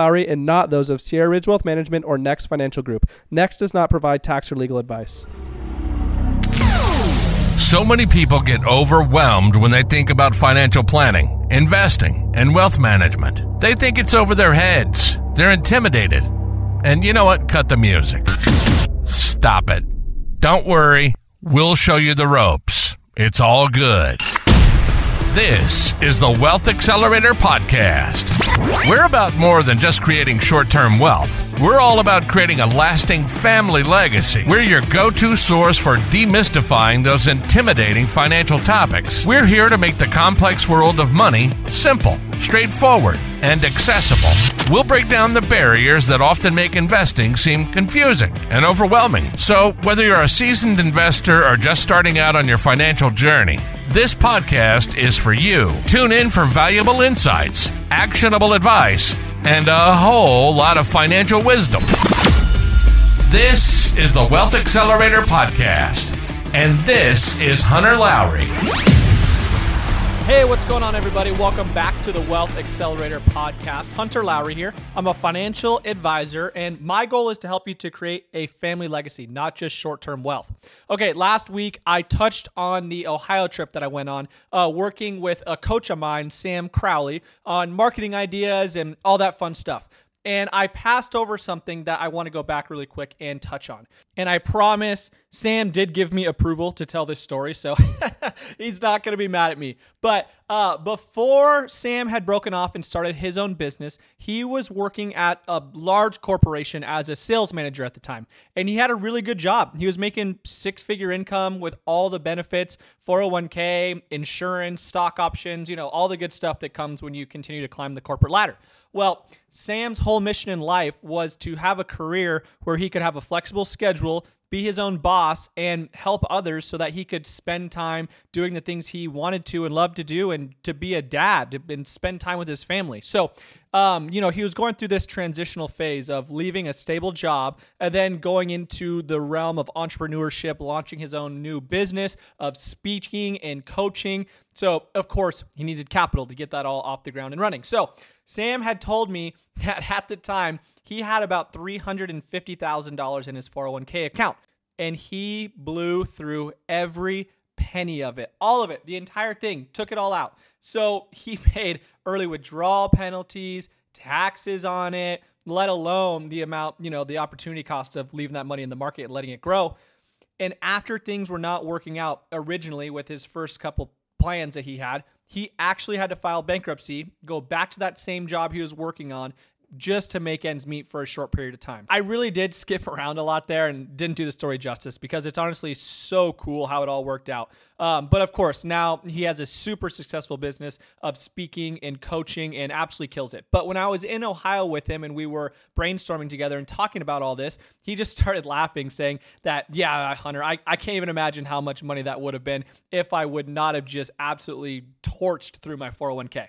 Lowry and not those of Sierra Ridge Wealth Management or Next Financial Group. Next does not provide tax or legal advice. So many people get overwhelmed when they think about financial planning, investing, and wealth management. They think it's over their heads. They're intimidated. And you know what? Cut the music. Stop it. Don't worry. We'll show you the ropes. It's all good. This is the Wealth Accelerator Podcast. We're about more than just creating short term wealth. We're all about creating a lasting family legacy. We're your go to source for demystifying those intimidating financial topics. We're here to make the complex world of money simple, straightforward, and accessible. We'll break down the barriers that often make investing seem confusing and overwhelming. So, whether you're a seasoned investor or just starting out on your financial journey, this podcast is for you. Tune in for valuable insights, actionable advice, and a whole lot of financial wisdom. This is the Wealth Accelerator Podcast, and this is Hunter Lowry. Hey, what's going on, everybody? Welcome back to the Wealth Accelerator podcast. Hunter Lowry here. I'm a financial advisor, and my goal is to help you to create a family legacy, not just short term wealth. Okay, last week I touched on the Ohio trip that I went on, uh, working with a coach of mine, Sam Crowley, on marketing ideas and all that fun stuff. And I passed over something that I want to go back really quick and touch on. And I promise Sam did give me approval to tell this story, so he's not going to be mad at me. But uh, before Sam had broken off and started his own business, he was working at a large corporation as a sales manager at the time. And he had a really good job. He was making six figure income with all the benefits 401k, insurance, stock options, you know, all the good stuff that comes when you continue to climb the corporate ladder. Well, Sam's whole mission in life was to have a career where he could have a flexible schedule, be his own boss and help others so that he could spend time doing the things he wanted to and loved to do and to be a dad and spend time with his family. So, um, you know, he was going through this transitional phase of leaving a stable job and then going into the realm of entrepreneurship, launching his own new business, of speaking and coaching. So, of course, he needed capital to get that all off the ground and running. So, Sam had told me that at the time he had about $350,000 in his 401k account and he blew through every penny of it, all of it, the entire thing, took it all out. So he paid early withdrawal penalties, taxes on it, let alone the amount, you know, the opportunity cost of leaving that money in the market and letting it grow. And after things were not working out originally with his first couple plans that he had, he actually had to file bankruptcy, go back to that same job he was working on, just to make ends meet for a short period of time. I really did skip around a lot there and didn't do the story justice because it's honestly so cool how it all worked out. Um, but of course, now he has a super successful business of speaking and coaching and absolutely kills it. But when I was in Ohio with him and we were brainstorming together and talking about all this, he just started laughing, saying that, yeah, Hunter, I, I can't even imagine how much money that would have been if I would not have just absolutely torched through my 401k.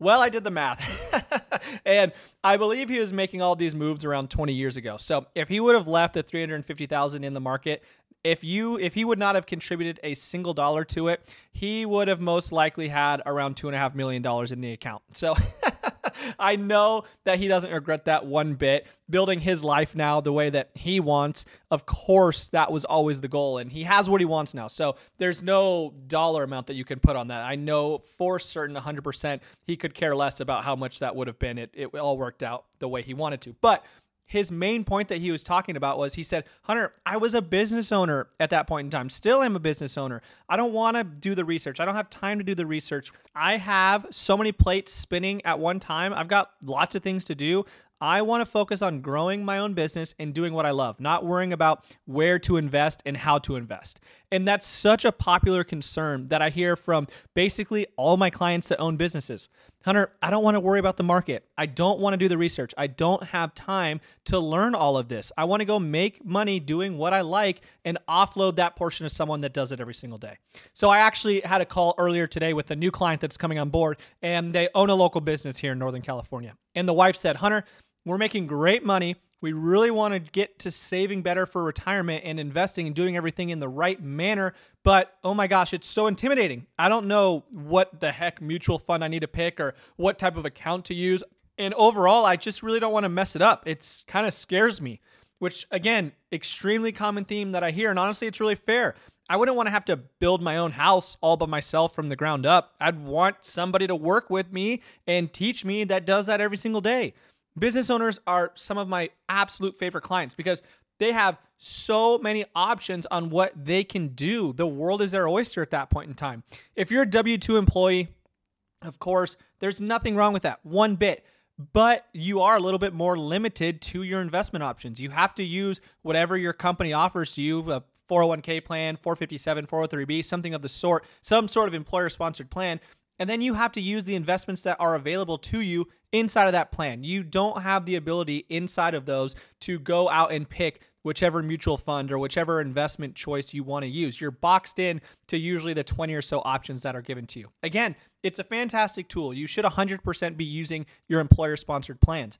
Well, I did the math. and I believe he was making all these moves around 20 years ago. So if he would have left the 350,000 in the market, if you if he would not have contributed a single dollar to it, he would have most likely had around two and a half million dollars in the account. So I know that he doesn't regret that one bit. Building his life now the way that he wants, of course, that was always the goal, and he has what he wants now. So there's no dollar amount that you can put on that. I know for certain 100% he could care less about how much that would have been. It, it all worked out the way he wanted to. But his main point that he was talking about was he said, Hunter, I was a business owner at that point in time. Still am a business owner. I don't want to do the research. I don't have time to do the research. I have so many plates spinning at one time. I've got lots of things to do. I want to focus on growing my own business and doing what I love, not worrying about where to invest and how to invest. And that's such a popular concern that I hear from basically all my clients that own businesses. Hunter, I don't want to worry about the market. I don't want to do the research. I don't have time to learn all of this. I want to go make money doing what I like and offload that portion to someone that does it every single day. So I actually had a call earlier today with a new client that's coming on board, and they own a local business here in Northern California. And the wife said, Hunter, we're making great money. We really want to get to saving better for retirement and investing and doing everything in the right manner. But oh my gosh, it's so intimidating. I don't know what the heck mutual fund I need to pick or what type of account to use. And overall, I just really don't want to mess it up. It's kind of scares me, which again, extremely common theme that I hear. And honestly, it's really fair. I wouldn't want to have to build my own house all by myself from the ground up. I'd want somebody to work with me and teach me that does that every single day. Business owners are some of my absolute favorite clients because they have so many options on what they can do. The world is their oyster at that point in time. If you're a W 2 employee, of course, there's nothing wrong with that, one bit. But you are a little bit more limited to your investment options. You have to use whatever your company offers to you a 401k plan, 457, 403b, something of the sort, some sort of employer sponsored plan. And then you have to use the investments that are available to you inside of that plan. You don't have the ability inside of those to go out and pick whichever mutual fund or whichever investment choice you want to use. You're boxed in to usually the 20 or so options that are given to you. Again, it's a fantastic tool. You should 100% be using your employer sponsored plans.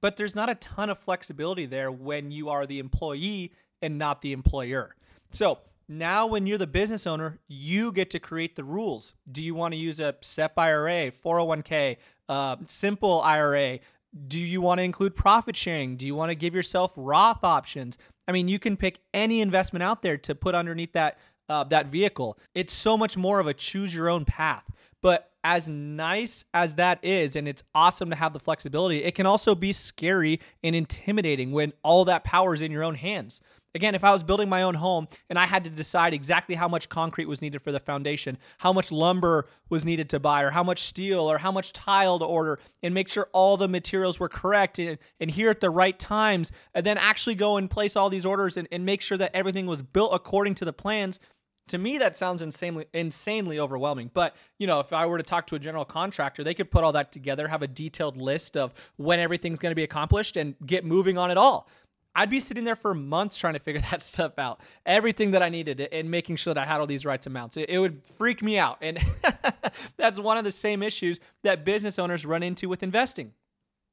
But there's not a ton of flexibility there when you are the employee and not the employer. So, now, when you're the business owner, you get to create the rules. Do you want to use a SEP IRA, 401k, uh, simple IRA? Do you want to include profit sharing? Do you want to give yourself Roth options? I mean, you can pick any investment out there to put underneath that uh, that vehicle. It's so much more of a choose your own path. But as nice as that is, and it's awesome to have the flexibility, it can also be scary and intimidating when all that power is in your own hands. Again, if I was building my own home and I had to decide exactly how much concrete was needed for the foundation, how much lumber was needed to buy, or how much steel, or how much tile to order, and make sure all the materials were correct and, and here at the right times, and then actually go and place all these orders and, and make sure that everything was built according to the plans, to me that sounds insanely insanely overwhelming. But you know if i were to talk to a general contractor they could put all that together have a detailed list of when everything's going to be accomplished and get moving on it all I'd be sitting there for months trying to figure that stuff out, everything that I needed, and making sure that I had all these rights amounts. It, it would freak me out. And that's one of the same issues that business owners run into with investing.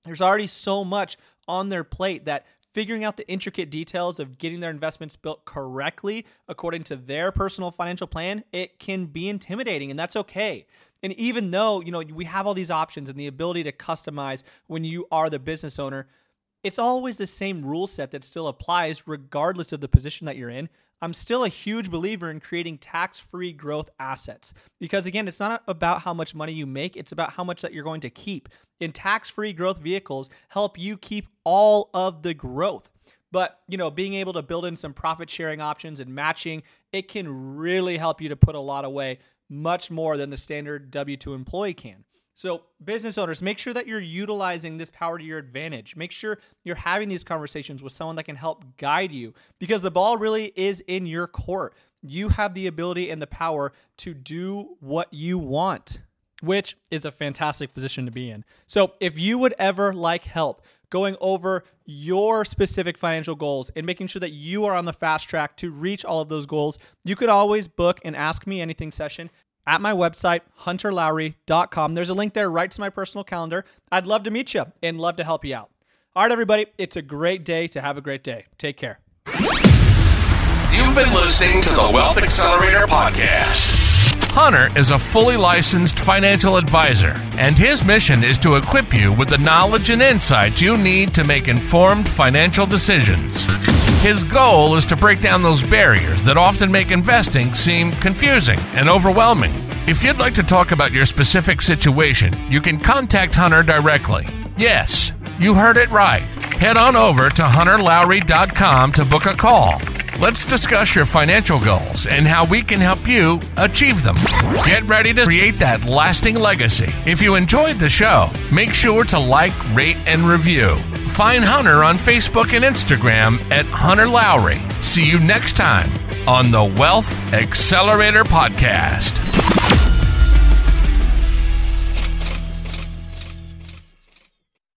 There's already so much on their plate that figuring out the intricate details of getting their investments built correctly according to their personal financial plan, it can be intimidating and that's okay. And even though, you know, we have all these options and the ability to customize when you are the business owner, it's always the same rule set that still applies regardless of the position that you're in. I'm still a huge believer in creating tax free growth assets because, again, it's not about how much money you make, it's about how much that you're going to keep. And tax free growth vehicles help you keep all of the growth. But, you know, being able to build in some profit sharing options and matching, it can really help you to put a lot away much more than the standard W 2 employee can. So, business owners, make sure that you're utilizing this power to your advantage. Make sure you're having these conversations with someone that can help guide you because the ball really is in your court. You have the ability and the power to do what you want, which is a fantastic position to be in. So, if you would ever like help going over your specific financial goals and making sure that you are on the fast track to reach all of those goals, you could always book an Ask Me Anything session at my website, hunterlowry.com. There's a link there right to my personal calendar. I'd love to meet you and love to help you out. All right, everybody, it's a great day to have a great day. Take care. You've been listening to the Wealth Accelerator Podcast. Hunter is a fully licensed financial advisor, and his mission is to equip you with the knowledge and insights you need to make informed financial decisions. His goal is to break down those barriers that often make investing seem confusing and overwhelming. If you'd like to talk about your specific situation, you can contact Hunter directly. Yes, you heard it right. Head on over to hunterlowry.com to book a call Let's discuss your financial goals and how we can help you achieve them. Get ready to create that lasting legacy. If you enjoyed the show, make sure to like, rate, and review. Find Hunter on Facebook and Instagram at Hunter Lowry. See you next time on the Wealth Accelerator Podcast.